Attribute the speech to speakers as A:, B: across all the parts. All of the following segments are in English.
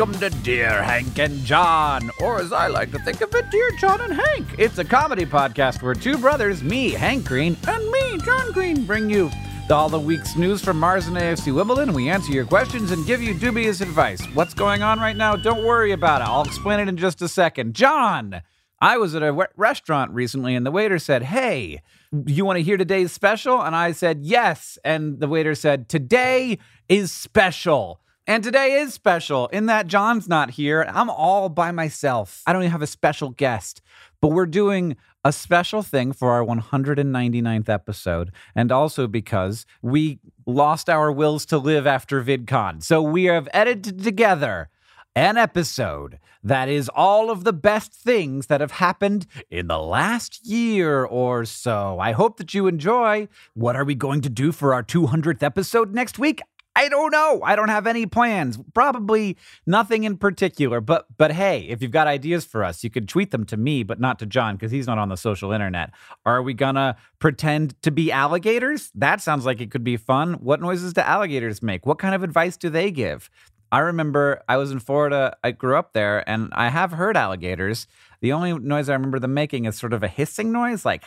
A: Welcome to Dear Hank and John, or as I like to think of it, Dear John and Hank. It's a comedy podcast where two brothers, me, Hank Green, and me, John Green, bring you all the week's news from Mars and AFC Wimbledon. We answer your questions and give you dubious advice. What's going on right now? Don't worry about it. I'll explain it in just a second. John, I was at a w- restaurant recently and the waiter said, Hey, you want to hear today's special? And I said, Yes. And the waiter said, Today is special. And today is special in that John's not here. I'm all by myself. I don't even have a special guest, but we're doing a special thing for our 199th episode. And also because we lost our wills to live after VidCon. So we have edited together an episode that is all of the best things that have happened in the last year or so. I hope that you enjoy. What are we going to do for our 200th episode next week? I don't know. I don't have any plans. Probably nothing in particular. But but hey, if you've got ideas for us, you could tweet them to me, but not to John because he's not on the social internet. Are we gonna pretend to be alligators? That sounds like it could be fun. What noises do alligators make? What kind of advice do they give? I remember I was in Florida. I grew up there, and I have heard alligators. The only noise I remember them making is sort of a hissing noise, like.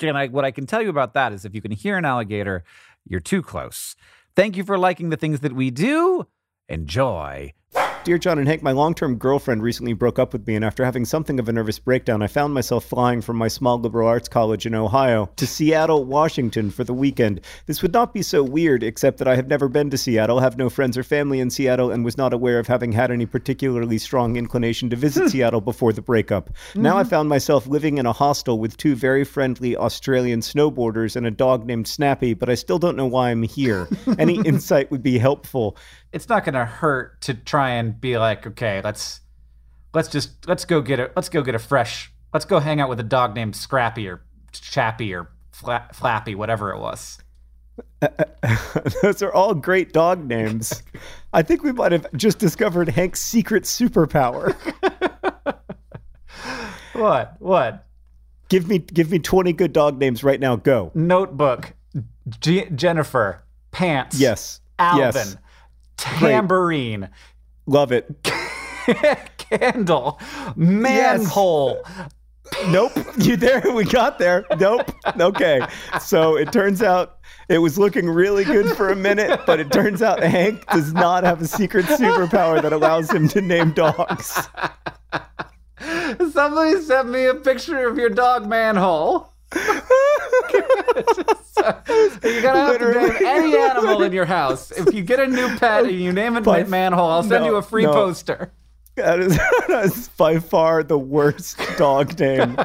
A: And I, what I can tell you about that is if you can hear an alligator, you're too close. Thank you for liking the things that we do. Enjoy.
B: Dear John and Hank, my long term girlfriend recently broke up with me, and after having something of a nervous breakdown, I found myself flying from my small liberal arts college in Ohio to Seattle, Washington for the weekend. This would not be so weird, except that I have never been to Seattle, have no friends or family in Seattle, and was not aware of having had any particularly strong inclination to visit Seattle before the breakup. Mm-hmm. Now I found myself living in a hostel with two very friendly Australian snowboarders and a dog named Snappy, but I still don't know why I'm here. Any insight would be helpful
A: it's not going to hurt to try and be like, okay, let's let's just let's go get a let's go get a fresh let's go hang out with a dog named Scrappy or Chappy or Fla- Flappy, whatever it was.
B: Those are all great dog names. I think we might have just discovered Hank's secret superpower.
A: what? What?
B: Give me give me 20 good dog names right now. Go.
A: Notebook. G- Jennifer. Pants.
B: Yes.
A: Alvin.
B: Yes
A: tambourine. Great.
B: Love it.
A: Candle. Manhole. Yes.
B: Nope. You there? We got there. Nope. Okay. So it turns out it was looking really good for a minute, but it turns out Hank does not have a secret superpower that allows him to name dogs.
A: Somebody sent me a picture of your dog manhole. You're gonna have Literally. to name any animal in your house. If you get a new pet and you name it by, manhole, I'll send no, you a free no. poster.
B: That is, that is by far the worst dog name.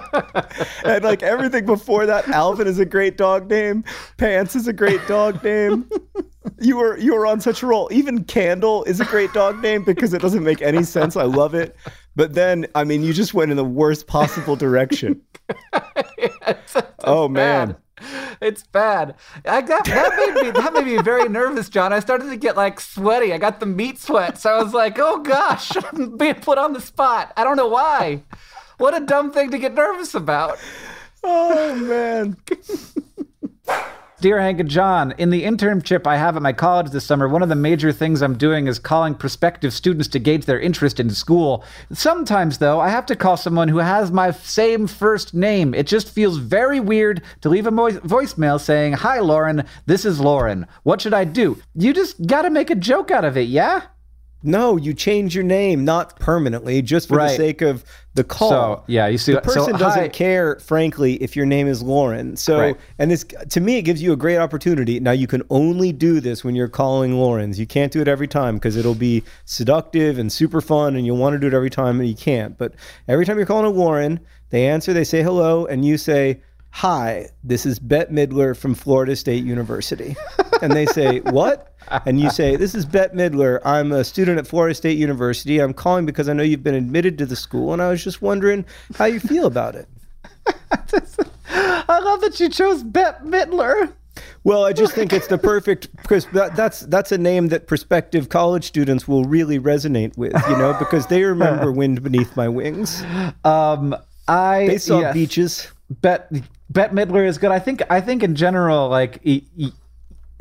B: and like everything before that, Alvin is a great dog name. Pants is a great dog name. You were you were on such a roll. Even Candle is a great dog name because it doesn't make any sense. I love it. But then, I mean, you just went in the worst possible direction.
A: It's- it's
B: Oh,
A: bad.
B: man.
A: It's bad. I got that made me that made me very nervous, John. I started to get like sweaty. I got the meat sweats. So I was like, oh gosh, I'm being put on the spot. I don't know why. What a dumb thing to get nervous about.
B: Oh man.
A: Dear Hank and John, in the internship I have at my college this summer, one of the major things I'm doing is calling prospective students to gauge their interest in school. Sometimes, though, I have to call someone who has my same first name. It just feels very weird to leave a mo- voicemail saying, Hi, Lauren, this is Lauren. What should I do? You just gotta make a joke out of it, yeah?
B: No, you change your name, not permanently, just for the sake of the call.
A: So, yeah, you see,
B: the person
A: so,
B: doesn't
A: hi-
B: care, frankly, if your name is Lauren. So,
A: Right.
B: and this to me, it gives you a great opportunity. Now, you can only do this when you're calling Laurens. You can't do it every time because it'll be seductive and super fun, and you'll want to do it every time, and you can't. But every time you're calling a Lauren, they answer, they say hello, and you say. Hi, this is Bette Midler from Florida State University. And they say, What? And you say, This is Bette Midler. I'm a student at Florida State University. I'm calling because I know you've been admitted to the school, and I was just wondering how you feel about it.
A: I love that you chose Bette Midler.
B: Well, I just think it's the perfect because that, that's that's a name that prospective college students will really resonate with, you know, because they remember "Wind Beneath My Wings."
A: Um, I
B: They saw
A: yes.
B: beaches.
A: Bette Bette Midler is good. I think I think in general, like e- e-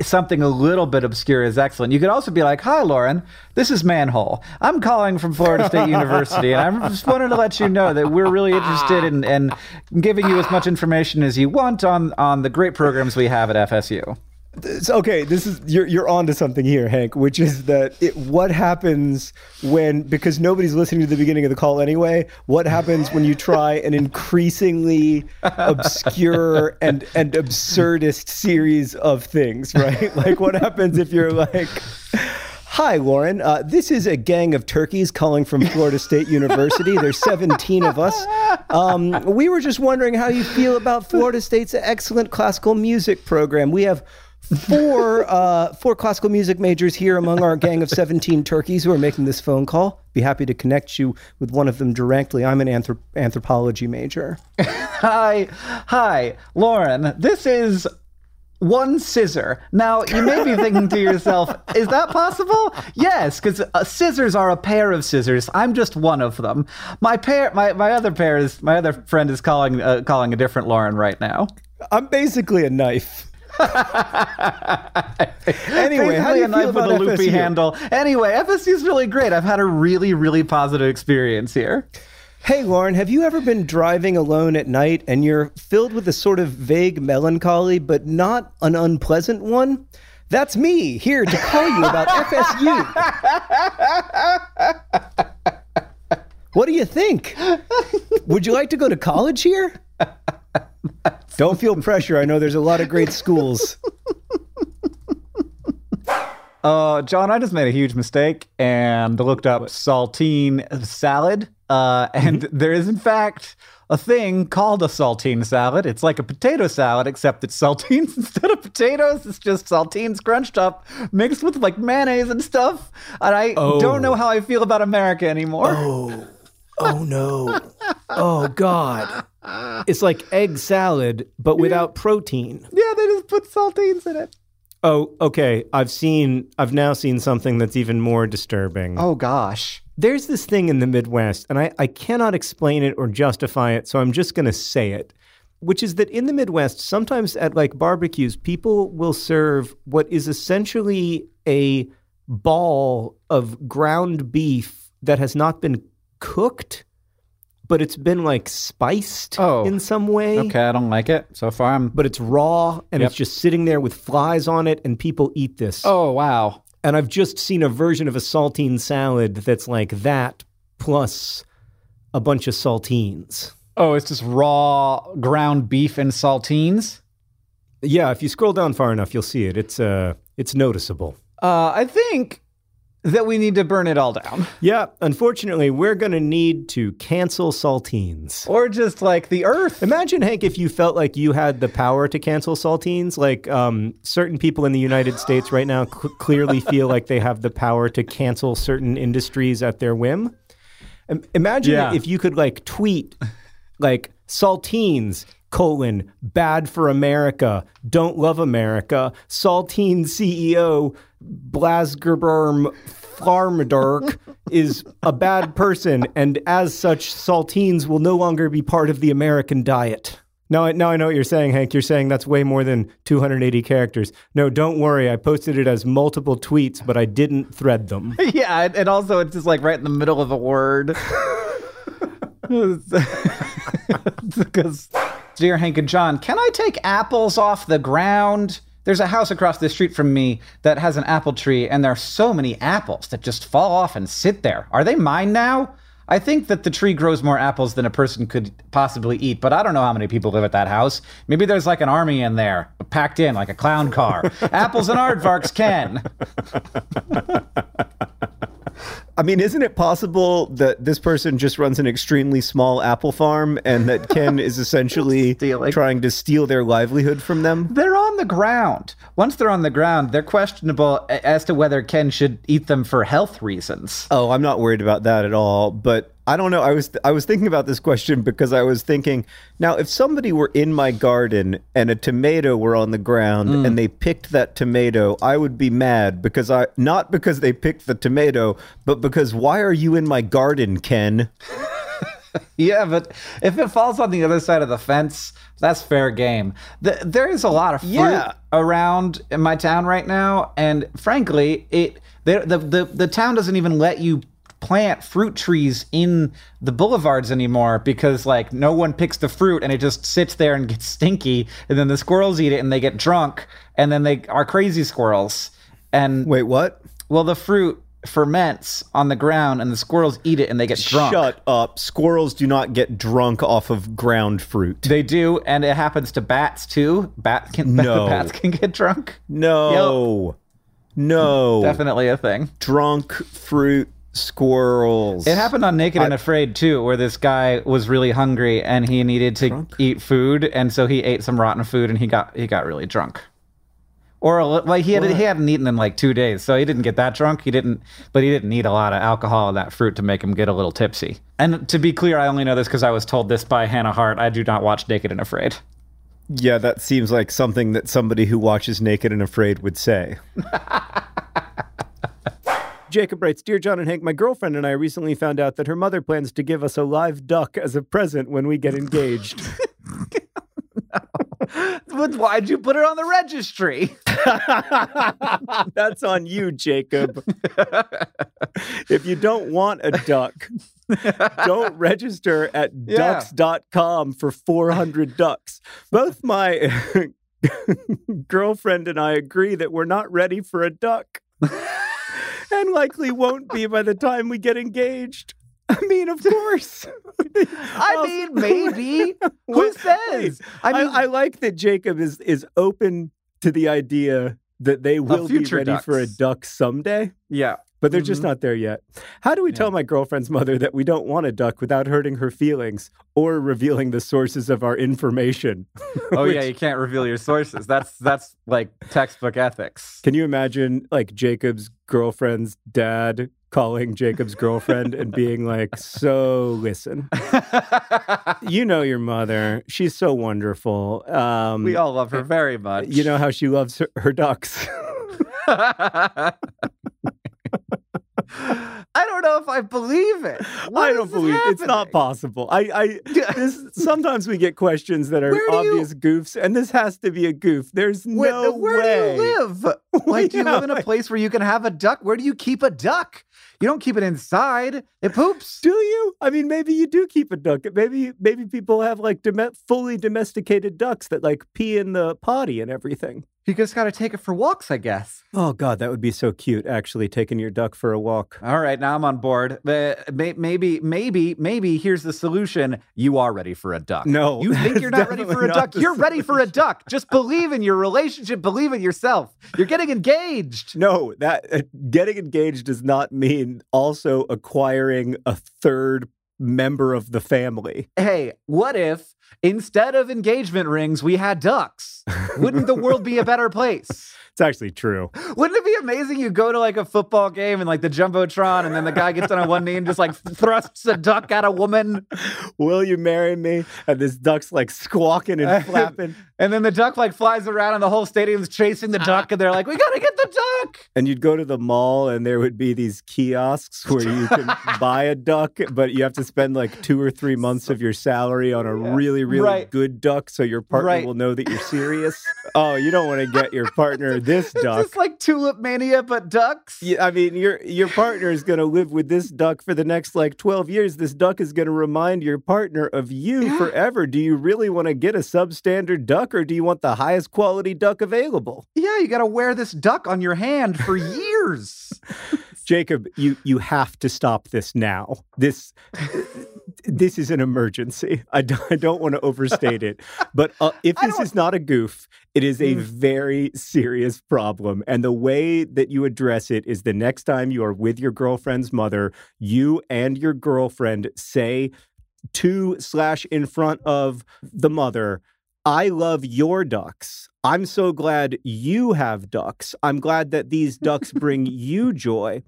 A: something a little bit obscure is excellent. You could also be like, "Hi, Lauren. This is Manhole. I'm calling from Florida State University, and I just wanted to let you know that we're really interested in, in giving you as much information as you want on on the great programs we have at FSU."
B: Okay, this is you're you're onto something here, Hank, which is that it, what happens when because nobody's listening to the beginning of the call anyway. What happens when you try an increasingly obscure and and absurdist series of things, right? Like what happens if you're like. Hi, Lauren. Uh, this is a gang of turkeys calling from Florida State University. There's 17 of us. Um, we were just wondering how you feel about Florida State's excellent classical music program. We have four uh, four classical music majors here among our gang of 17 turkeys who are making this phone call. Be happy to connect you with one of them directly. I'm an anthrop- anthropology major.
A: Hi, hi, Lauren. This is one scissor. Now, you may be thinking to yourself, is that possible? Yes, because uh, scissors are a pair of scissors. I'm just one of them. My pair, my, my other pair is my other friend is calling uh, calling a different Lauren right now.
B: I'm basically a knife. anyway, how do you
A: a
B: feel
A: knife with a loopy
B: FSU?
A: handle. Anyway, FSU is really great. I've had a really, really positive experience here.
B: Hey, Lauren, have you ever been driving alone at night and you're filled with a sort of vague melancholy, but not an unpleasant one? That's me here to call you about FSU. What do you think? Would you like to go to college here? Don't feel pressure. I know there's a lot of great schools.
A: Uh, John, I just made a huge mistake and looked up saltine salad. Uh, and there is, in fact, a thing called a saltine salad. It's like a potato salad, except it's saltines instead of potatoes. It's just saltines crunched up, mixed with like mayonnaise and stuff. And I don't know how I feel about America anymore.
B: Oh Oh, no. Oh God. It's like egg salad, but without protein.
A: Yeah, they just put saltines in it.
B: Oh, okay. I've seen I've now seen something that's even more disturbing.
A: Oh, gosh.
B: There's this thing in the Midwest, and I, I cannot explain it or justify it, so I'm just gonna say it. Which is that in the Midwest, sometimes at like barbecues, people will serve what is essentially a ball of ground beef that has not been cooked, but it's been like spiced
A: Oh,
B: in some way
A: Okay, I don't like it. So far, I'm.
B: but it's raw and
A: Yep.
B: it's just sitting there with flies on it, and people eat this.
A: Oh, wow.
B: And I've just seen a version of a saltine salad that's like that plus a bunch of saltines.
A: Oh, it's just raw ground beef and saltines.
B: Yeah, if you scroll down far enough, you'll see it. It's uh, it's noticeable.
A: Uh, I think that we need to burn it all down.
B: Yeah, unfortunately, we're gonna need to cancel saltines.
A: Or just like the earth.
B: Imagine, Hank, if you felt like you had the power to cancel saltines. Like um, certain people in the United States right now cl- clearly feel like they have the power to cancel certain industries at their whim. Im- imagine
A: Yeah.
B: if you could like tweet, like saltines colon, bad for America, don't love America, Saltine CEO, Blasgerberm Farmadark is a bad person, and as such, saltines will no longer be part of the American diet. Now, I- now I know what you're saying, Hank. You're saying that's way more than 280 characters. No, don't worry. I posted it as multiple tweets, but I didn't thread them.
A: yeah, and, and also it's just like right in the middle of a word. Because, dear Hank and John, can I take apples off the ground? There's a house across the street from me that has an apple tree, and there are so many apples that just fall off and sit there. Are they mine now? I think that the tree grows more apples than a person could possibly eat, but I don't know how many people live at that house. Maybe there's like an army in there, packed in like a clown car. apples and aardvarks can.
B: I mean, isn't it possible that this person just runs an extremely small apple farm and that Ken is essentially trying to steal their livelihood from them?
A: They're on the ground. Once they're on the ground, they're questionable as to whether Ken should eat them for health reasons.
B: Oh, I'm not worried about that at all. But I don't know. I was I was thinking about this question because I was thinking now if somebody were in my garden and a tomato were on the ground mm. and they picked that tomato, I would be mad because I not because they picked the tomato, but because why are you in my garden, Ken?
A: Yeah, but if it falls on the other side of the fence, that's fair game. The, there is a lot of fruit
B: Yeah.
A: around in my town right now, and frankly, it the the the town doesn't even let you plant fruit trees in the boulevards anymore because like no one picks the fruit and it just sits there and gets stinky and then the squirrels eat it and they get drunk and then they are crazy squirrels and
B: Wait, what?
A: well the fruit ferments on the ground and the squirrels eat it and they get drunk
B: Shut up. Squirrels do not get drunk off of ground fruit.
A: They do, and it happens to bats too. Bat can
B: No.
A: bats can get drunk.
B: No. No.
A: Definitely a thing.
B: Drunk fruit squirrels.
A: It happened on Naked and Afraid too, where this guy was really hungry and he needed to eat food, and so he ate some rotten food and he got he got really drunk. Or a li- well, he had he hadn't eaten in like two days, so he didn't get that drunk. He didn't, but he didn't need a lot of alcohol in that fruit to make him get a little tipsy. And to be clear, I only know this because I was told this by Hannah Hart. I do not watch Naked and Afraid.
B: Yeah, that seems like something that somebody who watches Naked and Afraid would say. Jacob writes Dear John and Hank, my girlfriend and I recently found out that her mother plans to give us a live duck as a present when we get engaged.
A: But Why'd you put it on the registry?
B: That's on you, Jacob. if you don't want a duck, don't register at
A: Yeah.
B: ducks.com for 400 ducks. Both my girlfriend and I agree that we're not ready for a duck and likely won't be by the time we get engaged. I mean, of course.
A: I mean, maybe. Who says? I
B: I,
A: mean,
B: I, like that Jacob is is open to the idea that they will be ready for a duck someday,
A: yeah.
B: But they're just
A: Mhm.
B: not there yet. How do we tell my girlfriend's mother that we don't want a duck without hurting her feelings or revealing the sources of our information?
A: Oh
B: Which-
A: yeah, you can't reveal your sources. That's that's like textbook ethics.
B: Can you imagine like Jacob's girlfriend's dad calling Jacob's girlfriend and being like, "So listen, you know your mother. She's so wonderful. Um,
A: we all love her very much.
B: you know how she loves her, her ducks."
A: I don't know if I believe it. Why
B: I don't believe it's not possible. I, I this sometimes we get questions that are
A: do you-
B: obvious goofs, and this has to be a goof. There's
A: Where,
B: no
A: where
B: way.
A: do you live? Like, do you live in a place where you can have a duck? Where do you keep a duck? You don't keep it inside. It poops.
B: Do you? I mean, maybe you do keep a duck. Maybe maybe people have like dome- fully domesticated ducks that like pee in the potty and everything.
A: You just got to take it for walks, I guess.
B: Oh God, that would be so cute. Actually, taking your duck for a walk.
A: All right, now I'm on board. Uh, may- maybe, maybe, maybe here's the solution. You are ready for a duck.
B: No,
A: you think you're not ready for a duck. You're ready for a duck. Just believe in your relationship. Believe in yourself. You're getting engaged.
B: No, that uh, getting engaged does not mean also acquiring a third member of the family.
A: Hey, what if instead of engagement rings, we had ducks. Wouldn't the world be a better place?
B: It's actually true.
A: Wouldn't it be amazing? You go to like a football game and like the jumbotron, and then the guy gets on one knee and just like thrusts a duck at a woman,
B: Will you marry me? And this duck's like squawking and flapping.
A: and then the duck like flies around, and the whole stadium's chasing the duck, and they're like, "We gotta get the duck!"
B: And you'd go to the mall and there would be these kiosks where you can buy a duck, but you have to spend like two or three months of your salary on a really, really
A: Right.
B: good duck so your partner
A: Right.
B: will know that you're serious. oh, you don't want to get your partner this duck.
A: It's like tulip mania, but ducks.
B: Yeah, I mean, your your partner is going to live with this duck for the next like twelve years. This duck is going to remind your partner of you forever. Do you really want to get a substandard duck, or do you want the highest quality duck available?
A: Yeah, you gotta wear this duck on your hand for years.
B: Jacob, you you have to stop this now. This this is an emergency. I don't, I don't want to overstate it, but uh, if this is not a goof, it is a
A: Mm.
B: very serious problem. And the way that you address it is the next time you are with your girlfriend's mother, you and your girlfriend say to slash in front of the mother. I love your ducks. I'm so glad you have ducks. I'm glad that these ducks bring you joy.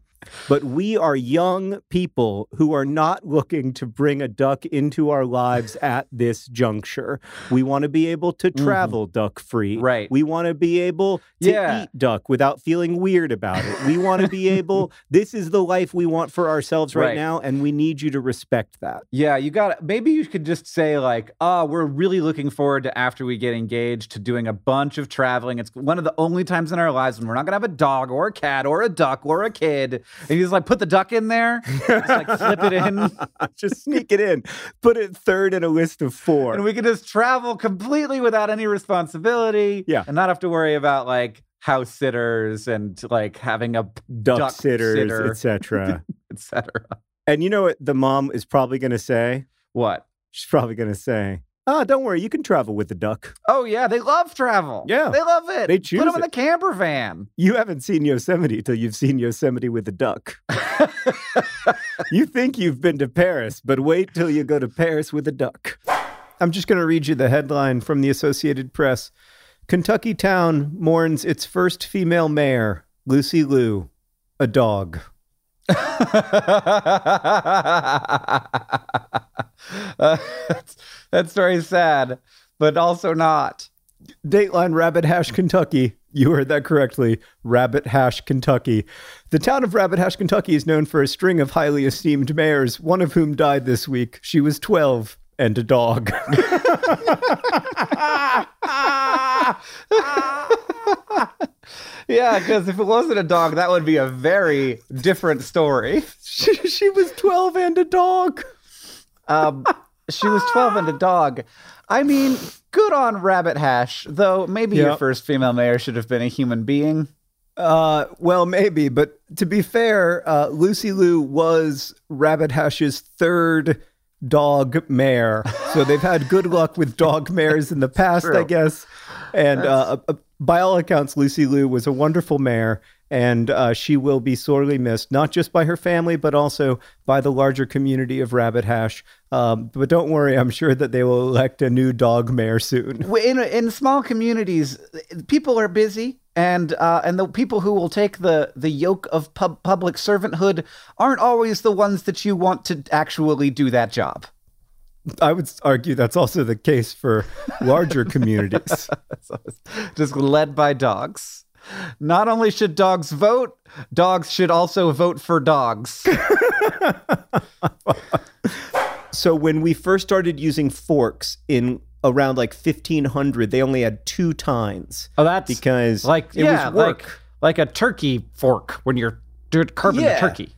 B: But we are young people who are not looking to bring a duck into our lives at this juncture. We want to be able to mm-hmm. travel duck free.
A: Right.
B: We want to be able to
A: Yeah.
B: eat duck without feeling weird about it. We want to be able, this is the life we want for ourselves right,
A: Right.
B: now, and we need you to respect that.
A: Yeah, you got Maybe you could just say, like, oh, we're really looking forward to after we get engaged to doing a bunch of traveling. It's one of the only times in our lives when we're not going to have a dog or a cat or a duck or a kid. And you just like put the duck in there, just like slip it in,
B: Just sneak it in. Put it third in a list of four.
A: and we can just travel completely without any responsibility.
B: Yeah.
A: And not have to worry about like house sitters and like having a
B: duck,
A: duck
B: sitters,
A: sitter.
B: etc.
A: etc.
B: and you know what the mom is probably going to say?
A: What?
B: She's probably going to say, "Ah, don't worry, you can travel with the duck.
A: Oh yeah, they love travel.
B: Yeah.
A: they love it.
B: They choose Put
A: them in
B: it.
A: the camper van.
B: You haven't seen Yosemite till you've seen Yosemite with the duck. you think you've been to Paris, but wait till you go to Paris with a duck." I'm just going to read you the headline from the Associated Press. Kentucky town mourns its first female mayor, Lucy Lou, a dog.
A: Uh, that's, that's very sad, but also not.
B: Dateline Rabbit Hash, Kentucky. You heard that correctly. Rabbit Hash, Kentucky. The town of Rabbit Hash, Kentucky is known for a string of highly esteemed mayors, one of whom died this week. She was 12 and a dog.
A: Yeah, because if it wasn't a dog, that would be a very different story.
B: she, she was 12 and a dog.
A: Um, she was 12 and a dog. I mean, good on Rabbit Hash, though maybe your first female mayor should have been a human being.
B: Uh, well, maybe, but to be fair, uh, Lucy Lou was Rabbit Hash's third dog mayor. So they've had good luck with dog mayors in the past, I guess. And uh, uh, by all accounts, Lucy Lou was a wonderful mayor, and uh, she will be sorely missed, not just by her family, but also by the larger community of Rabbit Hash. Um, but don't worry, I'm sure that they will elect a new dog mayor soon.
A: in in small communities, people are busy, and uh, and the people who will take the the yoke of pub- public servanthood aren't always the ones that you want to actually do that job.
B: I would argue that's also the case for larger communities.
A: Just led by dogs. Not only should dogs vote, dogs should also vote for dogs.
B: So when we first started using forks in around like 1500, they only had two tines
A: Oh, that's
B: because
A: like
B: it
A: yeah,
B: was work.
A: like like a turkey fork when you're carving
B: Yeah.
A: the turkey.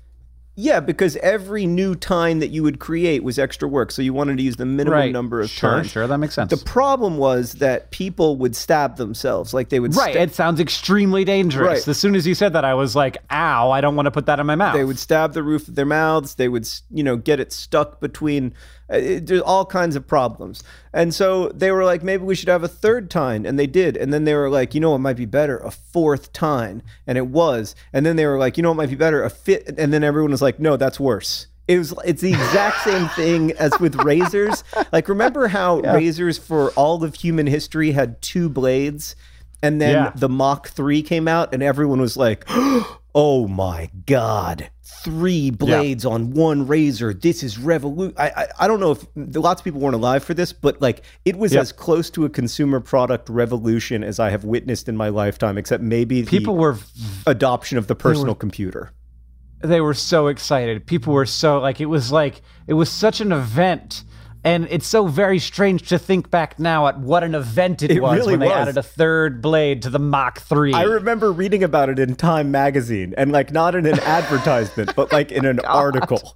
B: yeah, because every new tine that you would create was extra work, so you wanted to use the minimum
A: Right.
B: number of
A: Sure,
B: tines.
A: sure, that makes sense.
B: The problem was that people would stab themselves, like they would stab.
A: Right.
B: sta-
A: It sounds extremely dangerous.
B: Right.
A: As soon as you said that, I was like, ow, I don't want to put that in my mouth.
B: They would stab the roof of their mouths. They would, you know, get it stuck between. Uh, there's all kinds of problems, and so they were like, maybe we should have a third tine, and they did. And then they were like, you know, what might be better, a fourth tine, and it was. And then they were like, you know, what might be better, a fifth. And then everyone was like, no, that's worse. It was it's the exact same thing as with razors. Like remember how razors for all of human history had two blades and then
A: Yeah.
B: the Mach 3 came out and everyone was like, "Oh my god, three blades on one razor. This is revolution." I, I I don't know if lots of people weren't alive for this, but like it was
A: Yep.
B: as close to a consumer product revolution as I have witnessed in my lifetime except maybe the
A: People were
B: adoption of the personal computer.
A: they were so excited. People were so like it was like it was such an event. And it's so very strange to think back now at what an event it,
B: It
A: was
B: really
A: when they
B: was.
A: added a third blade to the Mach 3.
B: I remember reading about it in Time magazine and like not in an advertisement, but like in an oh article.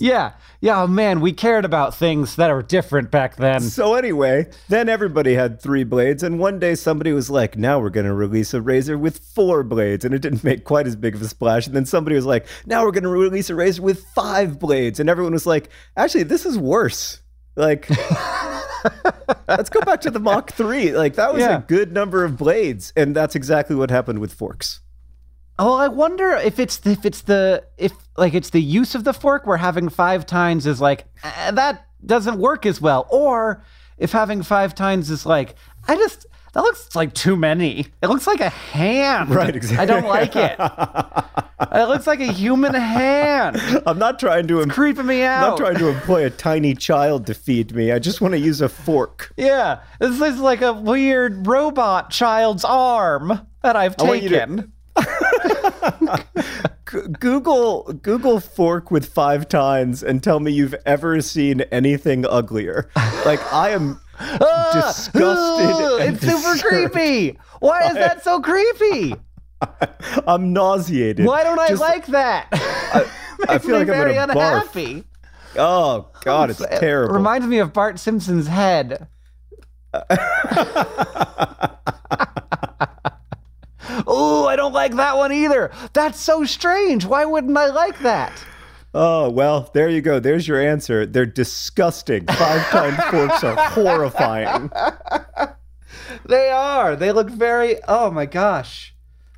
A: Yeah. Yeah, oh, man, we cared about things that are different back then.
B: So anyway, then everybody had three blades, and one day somebody was like, "Now we're going to release a razor with four blades," and it didn't make quite as big of a splash. And then somebody was like, "Now we're going to release a razor with five blades," and everyone was like, "Actually, this is worse." Like, let's go back to the Mach three. Like that was
A: Yeah.
B: a good number of blades, and that's exactly what happened with forks.
A: Oh, I wonder if it's if it's the if like it's the use of the fork where having five tines is like eh, that doesn't work as well, or if having five tines is like I just that looks like too many. It looks like a hand.
B: Right, exactly.
A: I don't like it. it looks like a human hand.
B: I'm not trying to. Im-
A: Creeping me out.
B: I'm not trying to employ a tiny child to feed me. I just want to use a fork.
A: yeah, this is like a weird robot child's arm that I've
B: to-
A: taken.
B: Google Google fork with five tines and tell me you've ever seen anything uglier. Like I am disgusted. And
A: it's super creepy. Why is that so creepy?
B: I'm nauseated.
A: Why don't I
B: Just-
A: like that?
B: I
A: Makes
B: feel like I'm
A: very
B: gonna barf.
A: unhappy.
B: Oh God, it's
A: It
B: terrible.
A: reminds me of Bart Simpson's head. I don't like that one either. That's so strange. Why wouldn't I like that?
B: oh well, there you go. There's your answer. They're disgusting. Five tine forks are horrifying.
A: They are. They look very. Oh my gosh.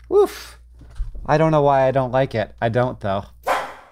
A: Woof. I don't know why I don't like it. I don't though.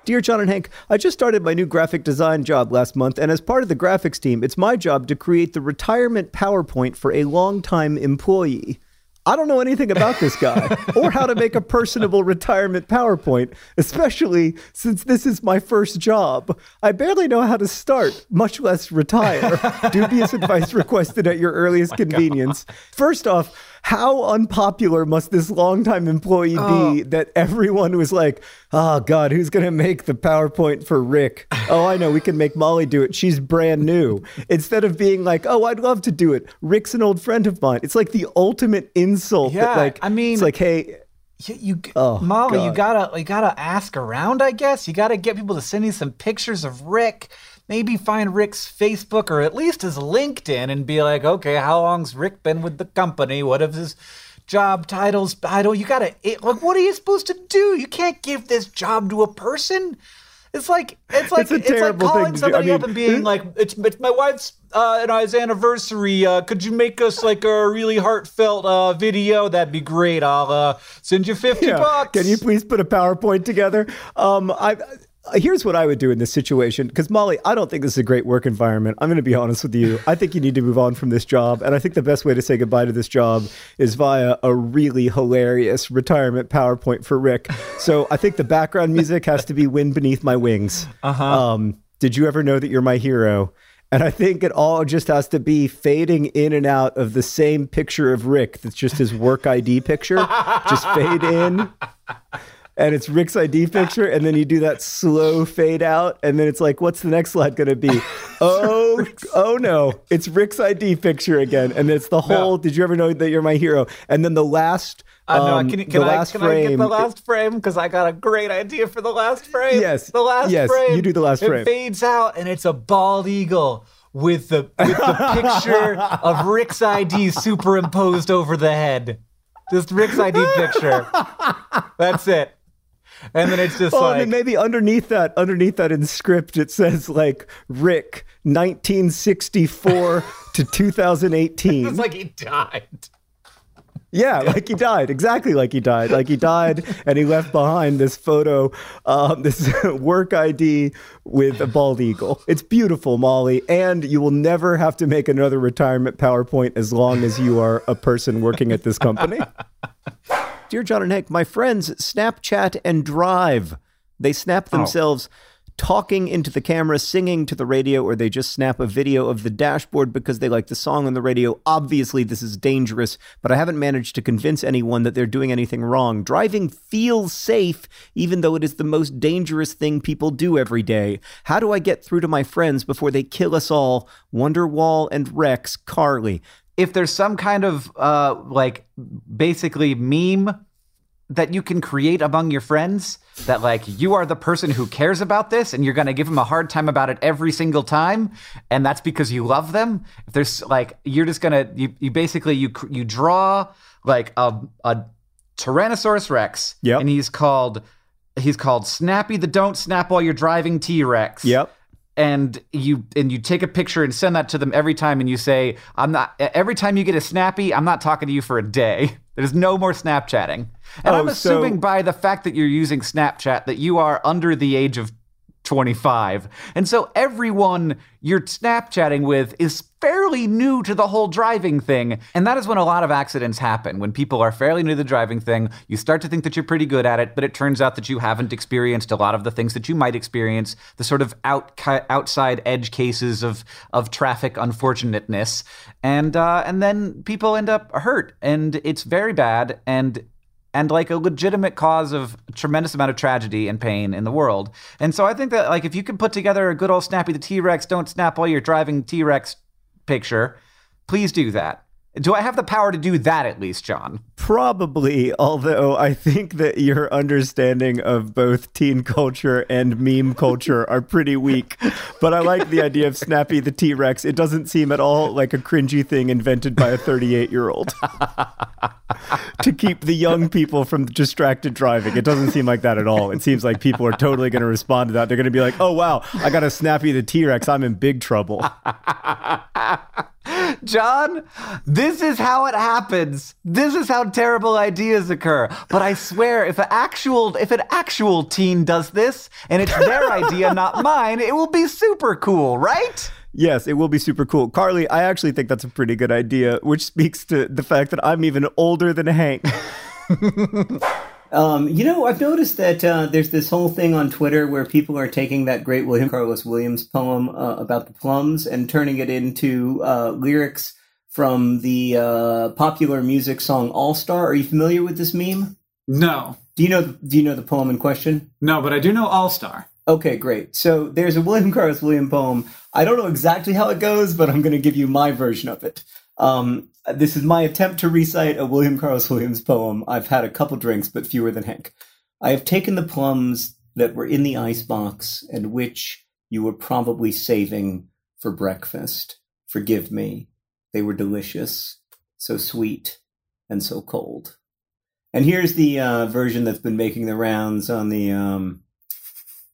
B: Dear John and Hank, I just started my new graphic design job last month, and as part of the graphics team, it's my job to create the retirement PowerPoint for a longtime employee. I don't know anything about this guy or how to make a personable retirement PowerPoint, especially since this is my first job. I barely know how to start, much less retire. Dubious advice requested at your earliest oh convenience. First off, how unpopular must this longtime employee be oh. that everyone was like, oh, God, who's going to make the PowerPoint for Rick? Oh, I know, we can make Molly do it. She's brand new. Instead of being like, oh, I'd love to do it. Rick's an old friend of mine. It's like the ultimate insult.
A: Yeah,
B: that, like,
A: I mean-
B: it's like, hey,
A: You, you
B: Oh,
A: Molly, you gotta you gotta ask around. I guess you gotta get people to send you some pictures of Rick. Maybe find Rick's Facebook or at least his LinkedIn and be like, okay, how long's Rick been with the company? What if his job titles? I don't. You gotta. It, like, what are you supposed to do? You can't give this job to a person. It's like it's like
B: It's
A: it's, like calling somebody
B: I
A: up and being like, "It's it's my wife's uh, and I's anniversary. Uh, could you make us like a really heartfelt uh, video? That'd be great. I'll uh, send you fifty
B: Yeah.
A: bucks.
B: Can you please put a PowerPoint together? Um, I. Here's what I would do in this situation because Molly, I don't think this is a great work environment. I'm going to be honest with you. I think you need to move on from this job, and I think the best way to say goodbye to this job is via a really hilarious retirement PowerPoint for Rick. So I think the background music has to be "Wind Beneath My Wings." Uh-huh. Um, did you ever know that you're my hero? And I think it all just has to be fading in and out of the same picture of Rick that's just his work ID picture. just fade in. And it's Rick's ID picture, and then you do that slow fade out, and then it's like, what's the next slide gonna be? Oh, oh no, it's Rick's ID picture again, and it's the whole. Did you ever know that you're my hero? And then the last,
A: I know.
B: um,
A: Can,
B: the
A: can, I, can I get the last frame? Because I got a great idea for the last frame.
B: Yes.
A: The last
B: Yes,
A: frame.
B: you do the last
A: it
B: frame.
A: It fades out, and it's a bald eagle with the with the picture of Rick's ID superimposed over the head. Just Rick's ID picture. That's it. And then it's just
B: Oh,
A: like
B: and maybe underneath that, underneath that in script, it says like Rick, 1964 to 2018.
A: it's like he died.
B: Yeah, like he died, exactly like he died. Like he died, and he left behind this photo, um, this work ID with a bald eagle. It's beautiful, Molly, and you will never have to make another retirement PowerPoint as long as you are a person working at this company. Dear John and Hank, my friends Snapchat and Drive. They snap oh. themselves talking into the camera, singing to the radio, or they just snap a video of the dashboard because they like the song on the radio. Obviously, this is dangerous, but I haven't managed to convince anyone that they're doing anything wrong. Driving feels safe, even though it is the most dangerous thing people do every day. How do I get through to my friends before they kill us all? Wonderwall and Rex, Carly.
A: If there's some kind of uh, like basically meme that you can create among your friends that like you are the person who cares about this and you're going to give them a hard time about it every single time and that's because you love them if there's like you're just going to you, you basically you you draw like a, a tyrannosaurus rex
B: Yep.
A: and he's called he's called snappy the don't snap while you're driving t-rex
B: Yep.
A: And you and you take a picture and send that to them every time and you say i'm not every time you get a snappy i'm not talking to you for a day. There's no more snapchatting. And
B: Oh,
A: i'm
B: so-
A: assuming by the fact that you're using snapchat that you are under the age of 25 and so everyone you're snapchatting with is fairly new to the whole driving thing. And that is when a lot of accidents happen. When people are fairly new to the driving thing you start to think that you're pretty good at it but it turns out that you haven't experienced a lot of the things that you might experience the sort of out, outside edge cases of of traffic unfortunateness. And uh, and then people end up hurt and it's very bad and and like a legitimate cause of tremendous amount of tragedy and pain in the world. And so I think that like if you can put together a good old Snappy the T-Rex don't snap while you're driving T-Rex picture, please do that. Do I have the power to do that at least, John?
B: Probably, although I think that your understanding of both teen culture and meme culture are pretty weak. But I like the idea of Snappy the T Rex. It doesn't seem at all like a cringy thing invented by a 38 year old to keep the young people from distracted driving. It doesn't seem like that at all. It seems like people are totally going to respond to that. They're going to be like, oh, wow, I got a Snappy the T Rex. I'm in big trouble.
A: John, this is how it happens. This is how terrible ideas occur. But I swear, if an actual if an actual teen does this and it's their idea, not mine, it will be super cool, right?
B: Yes, it will be super cool. Carly, I actually think that's a pretty good idea, which speaks to the fact that I'm even older than Hank.
C: Um, you know, I've noticed that uh, there's this whole thing on Twitter where people are taking that great William Carlos Williams poem uh, about the plums and turning it into uh, lyrics from the uh, popular music song All Star. Are you familiar with this meme?
D: No,
C: Do you know? Do you know the poem in question?
D: no, but I do know All Star.
C: Okay, great. So there's a William Carlos Williams poem. I don't know exactly how it goes, but I'm going to give you my version of it. Um, this is my attempt to recite a William Carlos Williams poem. I've had a couple drinks, but fewer than Hank. I have taken the plums that were in the icebox and which you were probably saving for breakfast. Forgive me. They were delicious, so sweet, and so cold. And here's the uh, version that's been making the rounds on the um,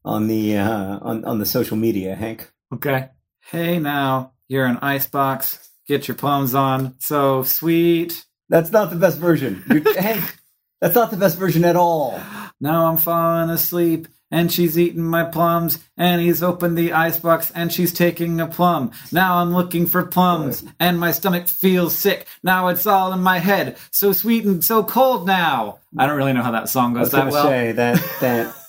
C: on the uh, on on the social media, Hank.
D: Okay. Hey now, you're an icebox. Get your plums on. So sweet.
C: That's not the best version, You're- That's not the best version at all.
D: Now I'm falling asleep. And she's eating my plums, and he's opened the icebox, and she's taking a plum. Now I'm looking for plums, and my stomach feels sick. Now it's all in my head, so sweet and so cold now. I don't really know how that song
C: I
D: goes
C: was
D: that well.
C: say that that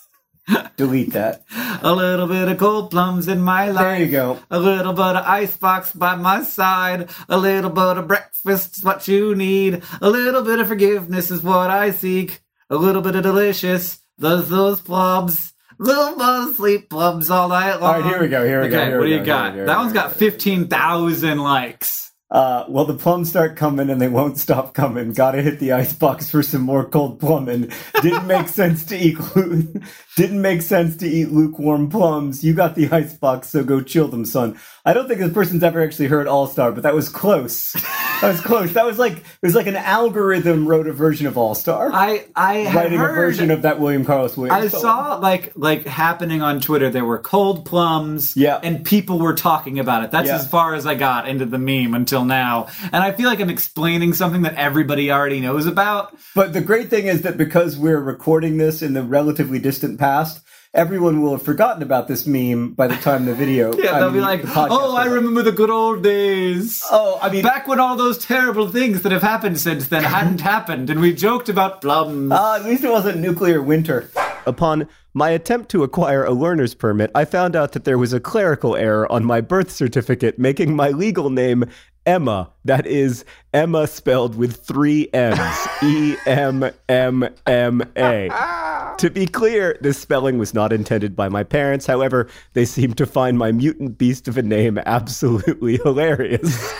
C: delete that.
D: A little bit of cold plums in my life.
C: There you go.
D: A little bit of icebox by my side. A little bit of breakfast's what you need. A little bit of forgiveness is what I seek. A little bit of delicious. Those those plums. Little bit of sleep plums all night long.
C: All right, here we go, here we go,
D: okay,
C: here
D: what
C: we
D: do
C: go,
D: you got?
C: here go,
D: that one's got
C: go.
D: fifteen thousand likes.
C: Uh, well, the plums start coming and they won't stop coming. Gotta hit the icebox for some more cold plumbing. Didn't make sense to eat. Didn't make sense to eat lukewarm plums. You got the icebox, so go chill them, son. I don't think this person's ever actually heard All Star, but that was close. That was close. That was like it was like an algorithm wrote a version of All Star.
D: I I
C: Writing
D: heard,
C: a version of that William Carlos Williams.
D: I saw like like happening on Twitter. There were cold plums,
C: Yeah.
D: and people were talking about it. That's
C: Yeah.
D: as far as I got into the meme until now. And I feel like I'm explaining something that everybody already knows about.
C: But the great thing is that because we're recording this in the relatively distant past, everyone will have forgotten about this meme by the time the video.
D: Yeah,
C: I
D: they'll be
C: mean,
D: like,
C: the
D: "Oh, I remember the good old days."
C: Oh, I mean,
D: Back when all those terrible things that have happened since then hadn't happened, and we joked about plums.
C: uh, at least it wasn't nuclear winter.
B: Upon my attempt to acquire a learner's permit, I found out that there was a clerical error on my birth certificate, making my legal name Emma. That is Emma spelled with three M's. E M M M A. To be clear, this spelling was not intended by my parents. However, they seemed to find my mutant beast of a name absolutely hilarious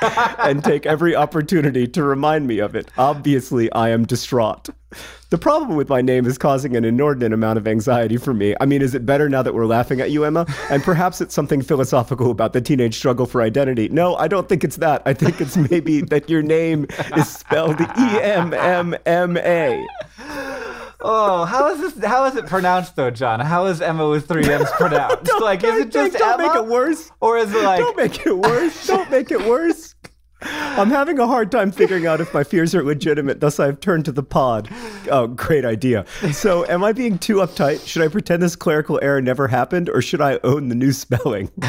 B: and take every opportunity to remind me of it. Obviously, I am distraught. The problem with my name is causing an inordinate amount of anxiety for me. I mean, is it better now that we're laughing at you, Emma? And perhaps it's something philosophical about the teenage struggle for identity. No, I don't think it's that. I think it's maybe that your name is spelled E M M M A.
A: Oh, how is this? How is it pronounced though, John? How is Emma with three M's pronounced? like, is it just
B: don't
A: Emma?
B: make it worse.
A: Or is it like?
B: Don't make it worse. Don't make it worse. I'm having a hard time figuring out if my fears are legitimate, thus I've turned to the pod. Oh, great idea. So, am I being too uptight? Should I pretend this clerical error never happened, or should I own the new spelling?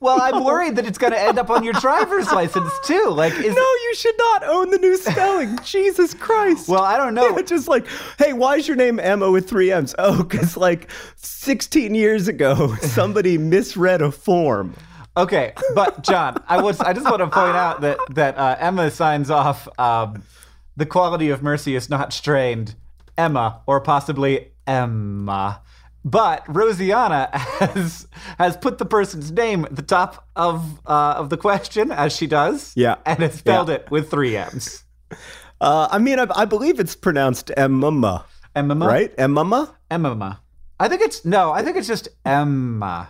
A: well, I'm worried that it's going to end up on your driver's license too. Like, is
B: No, you should not own the new spelling. Jesus Christ.
A: well, I don't know.
B: Yeah, just like, hey, why is your name Emma with three M's? Oh, because like 16 years ago, somebody misread a form.
A: Okay, but John, I was I just want to point out that that uh, Emma signs off. Um, the quality of mercy is not strained, Emma, or possibly Emma. But Rosianna has has put the person's name at the top of uh, of the question, as she does.
B: Yeah.
A: and has spelled
B: Yeah.
A: it with three M's.
B: Uh, I mean, I, I believe it's pronounced Emma,
A: Emma,
B: right? Emma?
A: Emma. I think it's no. I think it's just Emma.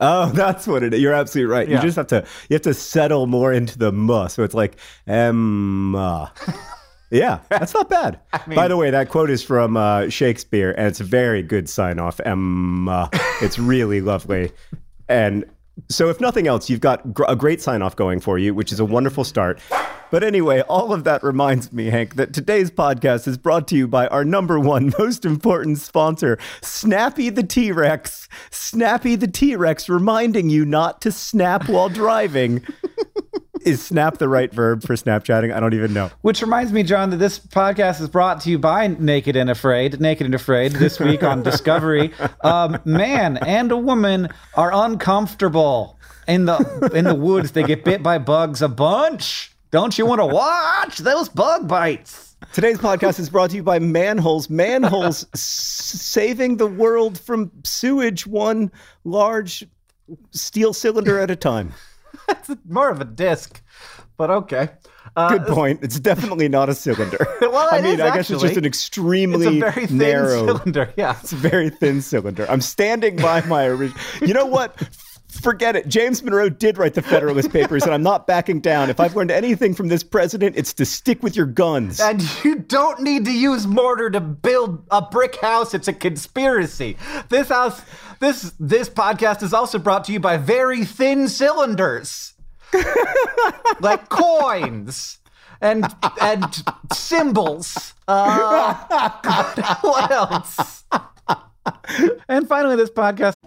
B: Oh, that's what it is. You're absolutely right.
A: Yeah.
B: You just have to you have to settle more into the muh. So it's like Emma. yeah, that's not bad. By the way, that quote is from uh, Shakespeare, and it's a very good sign off. Emma. It's really lovely. And so, if nothing else, you've got gr- a great sign off going for you, which is a wonderful start. But anyway, all of that reminds me, Hank, that today's podcast is brought to you by our number one most important sponsor, Snappy the T Rex. Snappy the T Rex, reminding you not to snap while driving. is snap the right verb for Snapchatting? I don't even know.
A: Which reminds me, John, that this podcast is brought to you by Naked and Afraid. Naked and Afraid this week on Discovery. Um, man and a woman are uncomfortable in the in the woods. They get bit by bugs a bunch. Don't you want to watch those bug bites?
B: Today's podcast is brought to you by Manholes. Manholes s- saving the world from sewage one large steel cylinder at a time.
A: That's more of a disc, but okay. Uh,
B: Good point. It's definitely not a cylinder.
A: Well,
B: I mean,
A: is
B: I guess it's just an extremely
A: it's a very thin
B: narrow,
A: cylinder. Yeah.
B: it's a very thin cylinder. I'm standing by my original. You know what? Forget it. James Monroe did write the Federalist Papers, and I'm not backing down. If I've learned anything from this president, it's to stick with your guns.
A: And you don't need to use mortar to build a brick house. It's a conspiracy. This house, this this podcast is also brought to you by very thin cylinders, like coins and and symbols. Uh, what else? And finally, this podcast.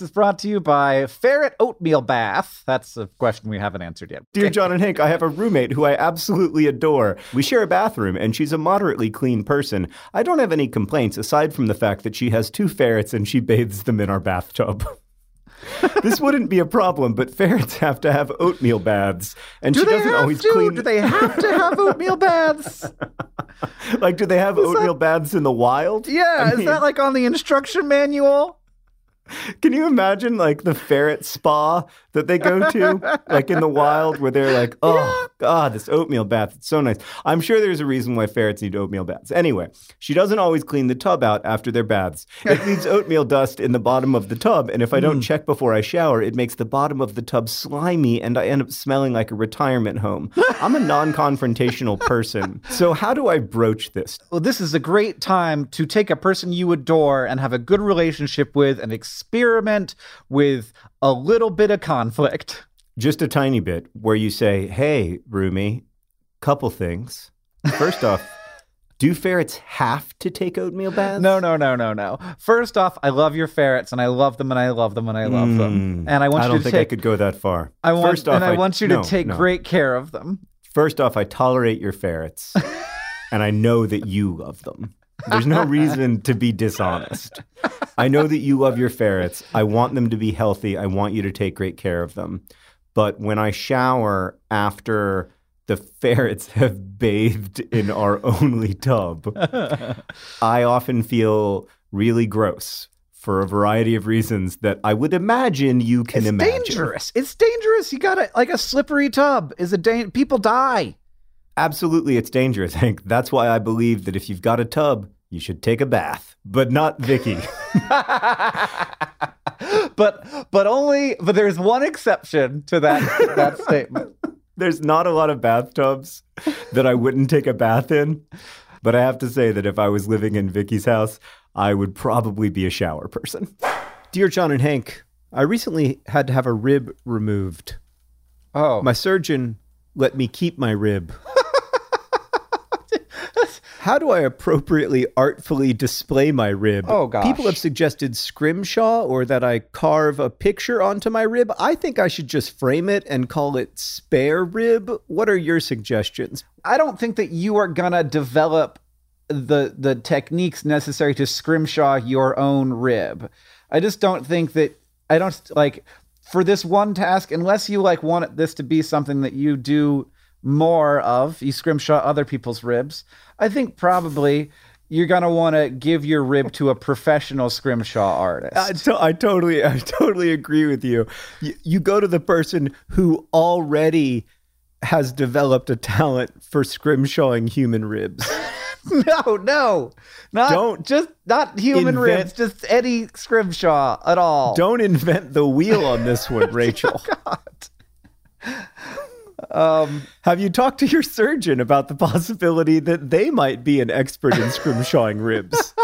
A: Is brought to you by Ferret Oatmeal Bath. That's a question we haven't answered yet.
B: Dear John and Hank, I have a roommate who I absolutely adore. We share a bathroom, and she's a moderately clean person. I don't have any complaints aside from the fact that she has two ferrets and she bathes them in our bathtub. this wouldn't be a problem, but ferrets have to have oatmeal baths, and
A: Do
B: she doesn't always
A: to?
B: clean.
A: Do they have to have oatmeal baths?
B: like, do they have oatmeal baths in the wild?
A: Yeah,
B: I
A: is
B: mean,
A: that like on the instruction manual?
B: Can you imagine like the ferret spa that they go to, like in the wild, where they're like, "Oh God, this oatmeal bath, it's so nice." I'm sure there's a reason why ferrets need oatmeal baths. Anyway, she doesn't always clean the tub out after their baths. It leaves oatmeal dust in the bottom of the tub, and if I don't hmm. check before I shower, it makes the bottom of the tub slimy, and I end up smelling like a retirement home. I'm a non-confrontational person, so how do I broach this?
A: Well, this is a great time to take a person you adore and have a good relationship with and experiment with a little bit of conflict.
B: Just a tiny bit where you say, "Hey, roomie, couple things. First off, do ferrets have to take oatmeal baths?"
A: No, no, no, no, no. First off, I love your ferrets and I love them and I love them and I love them. Mm. And I want
B: I
A: you to take.
B: I don't think I could go that far.
A: I want
B: First off,
A: and I, want you to take
B: no.
A: great care of them.
B: First off, I tolerate your ferrets, and I know that you love them. There's no reason to be dishonest. I know that you love your ferrets. I want them to be healthy. I want you to take great care of them. But when I shower after the ferrets have bathed in our only tub, I often feel really gross for a variety of reasons that I would imagine you can
A: it's
B: imagine.
A: It's dangerous. It's dangerous. You got to like a slippery tub is a dan- people die.
B: Absolutely, it's dangerous, Hank. That's why I believe that if you've got a tub, you should take a bath, but not Vicky.
A: but but only but there's one exception to that that statement.
B: There's not a lot of bathtubs that I wouldn't take a bath in, but I have to say that if I was living in Vicky's house, I would probably be a shower person. Dear John and Hank, I recently had to have a rib removed.
A: Oh.
B: My surgeon let me keep my rib. How do I appropriately artfully display my rib?
A: Oh, gosh.
B: People have suggested scrimshaw or that I carve a picture onto my rib. I think I should just frame it and call it spare rib. What are your suggestions?
A: I don't think that you are gonna develop the the techniques necessary to scrimshaw your own rib. I just don't think that I don't like for this one task unless you like want this to be something that you do more of. You scrimshaw other people's ribs. I think probably you're gonna want to give your rib to a professional scrimshaw artist.
B: I, to- I totally, I totally agree with you. you. You go to the person who already has developed a talent for scrimshawing human ribs.
A: no, no, not
B: Don't
A: just not human
B: invent-
A: ribs, just any scrimshaw at all.
B: Don't invent the wheel on this one, oh Rachel.
A: Um,
B: Have you talked to your surgeon about the possibility that they might be an expert in scrimshawing ribs?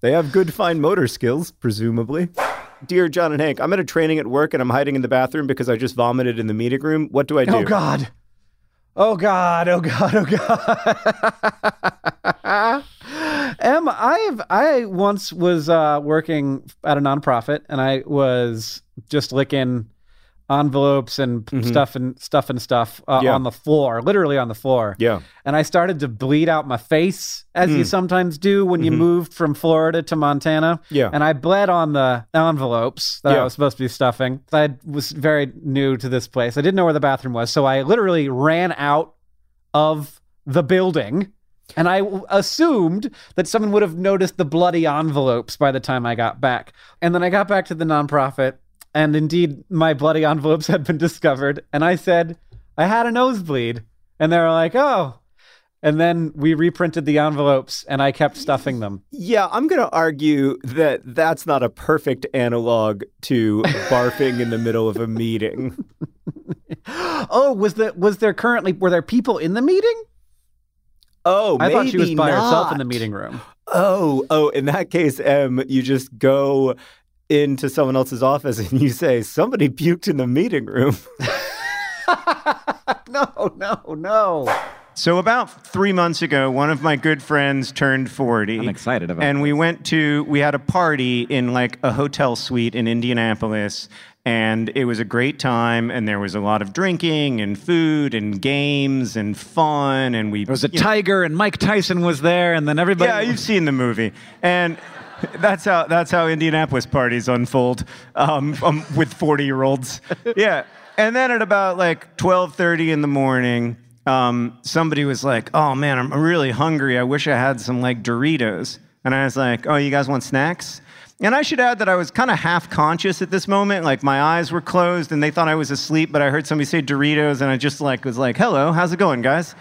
B: they have good fine motor skills, presumably. Dear John and Hank, I'm at a training at work and I'm hiding in the bathroom because I just vomited in the meeting room. What do I do?
A: Oh God. Oh God. Oh God. Oh God. Em, I've I once was uh, working at a nonprofit and I was just licking envelopes and stuff and stuff and stuff uh,
B: Mm-hmm. Yeah.
A: on the floor, literally on the floor.
B: Yeah.
A: And I started to bleed out my face, as you sometimes do when you moved from Florida to Montana.
B: Mm-hmm. Yeah.
A: And I bled on the envelopes that I was supposed to be stuffing. I was very new to this place. I didn't know where the bathroom was. So I literally ran out of the building. And I assumed that someone would have noticed the bloody envelopes by the time I got back. And then I got back to the nonprofit, and indeed, my bloody envelopes had been discovered. And I said, I had a nosebleed. And they were like, oh. And then we reprinted the envelopes, and I kept stuffing them.
E: Yeah, I'm going to argue that that's not a perfect analog to barfing in the middle of a meeting.
A: Oh, was the was there currently were there people in the meeting?
E: Oh,
A: I thought she was by herself in the meeting room.
E: Oh, oh, in that case, M, you just go into someone else's office and you say, somebody puked in the meeting room.
A: No, no, no.
B: So about three months ago, one of my good friends turned 40.
A: I'm excited about
B: And we went to, we had a party in like a hotel suite in Indianapolis. And it was a great time, and there was a lot of drinking and food and games and fun. And we
A: There was a tiger, and Mike Tyson was there, and then everybody.
B: Yeah, you've seen the movie, and that's how that's how Indianapolis parties unfold um, um, with forty year olds. Yeah, and then at about like twelve thirty in the morning, um, somebody was like, "Oh man, I'm really hungry. I wish I had some like Doritos." And I was like, "Oh, you guys want snacks?" And I should add that I was kind of half conscious at this moment. Like my eyes were closed and they thought I was asleep, but I heard somebody say Doritos and I just like was like, "Hello, how's it going, guys?"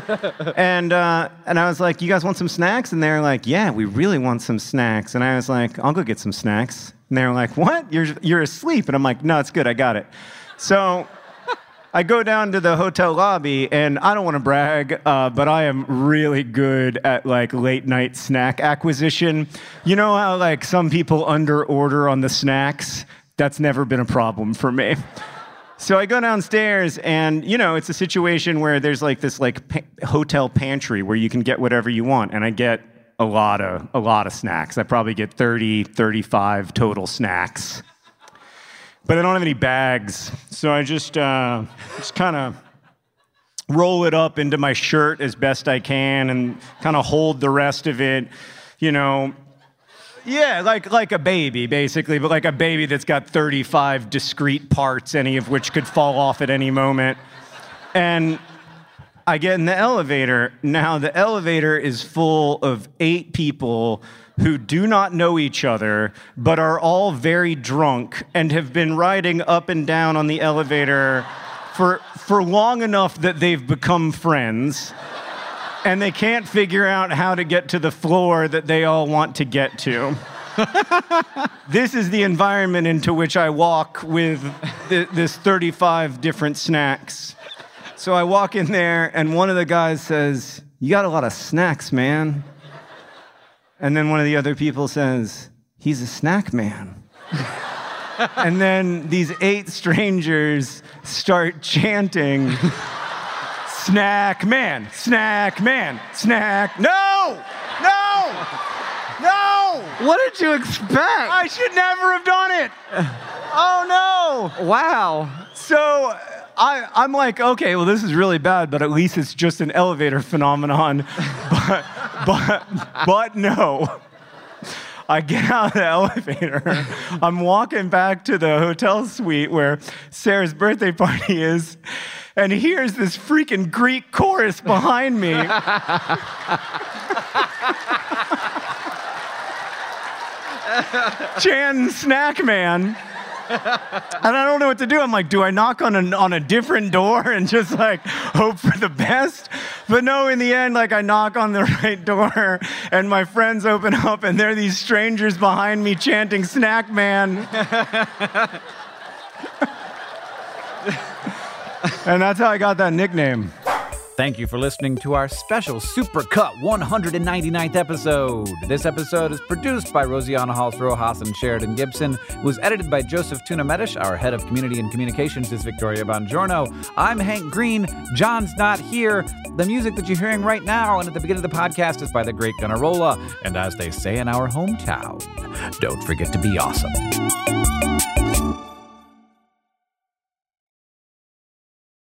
B: and uh, and I was like, "You guys want some snacks?" And they're like, "Yeah, we really want some snacks." And I was like, "I'll go get some snacks." And they're like, "What? You're you're asleep?" And I'm like, "No, it's good. I got it." So I go down to the hotel lobby, and I don't want to brag, uh, but I am really good at like late night snack acquisition. You know how like some people under order on the snacks? That's never been a problem for me. So I go downstairs, and you know, it's a situation where there's like this like pa- hotel pantry where you can get whatever you want, and I get a lot of a lot of snacks. I probably get 30, 35 total snacks but I don't have any bags. So I just uh, just kind of roll it up into my shirt as best I can and kind of hold the rest of it, you know. Yeah, like like a baby basically, but like a baby that's got 35 discrete parts, any of which could fall off at any moment. And I get in the elevator. Now, the elevator is full of eight people who do not know each other, but are all very drunk and have been riding up and down on the elevator for, for long enough that they've become friends. And they can't figure out how to get to the floor that they all want to get to. this is the environment into which I walk with th- this 35 different snacks. So I walk in there, and one of the guys says, You got a lot of snacks, man. And then one of the other people says, He's a snack man. and then these eight strangers start chanting, Snack man, snack man, snack. No! No! No!
A: What did you expect?
B: I should never have done it. Oh no!
A: wow.
B: So I, I'm like, okay, well, this is really bad, but at least it's just an elevator phenomenon. but, but, but no. I get out of the elevator. I'm walking back to the hotel suite where Sarah's birthday party is. And here's this freaking Greek chorus behind me. Chan Snack Man. And I don't know what to do. I'm like, do I knock on a, on a different door and just like hope for the best? But no, in the end, like I knock on the right door and my friends open up and there are these strangers behind me chanting Snack Man. and that's how I got that nickname.
A: Thank you for listening to our special Super Cut 199th episode. This episode is produced by Rosianna Halse Rojas and Sheridan Gibson. Was edited by Joseph Tuna-Medina. Our head of community and communications is Victoria Bongiorno. I'm Hank Green. John's not here. The music that you're hearing right now and at the beginning of the podcast is by the great Gunnarolla. And as they say in our hometown, don't forget to be awesome.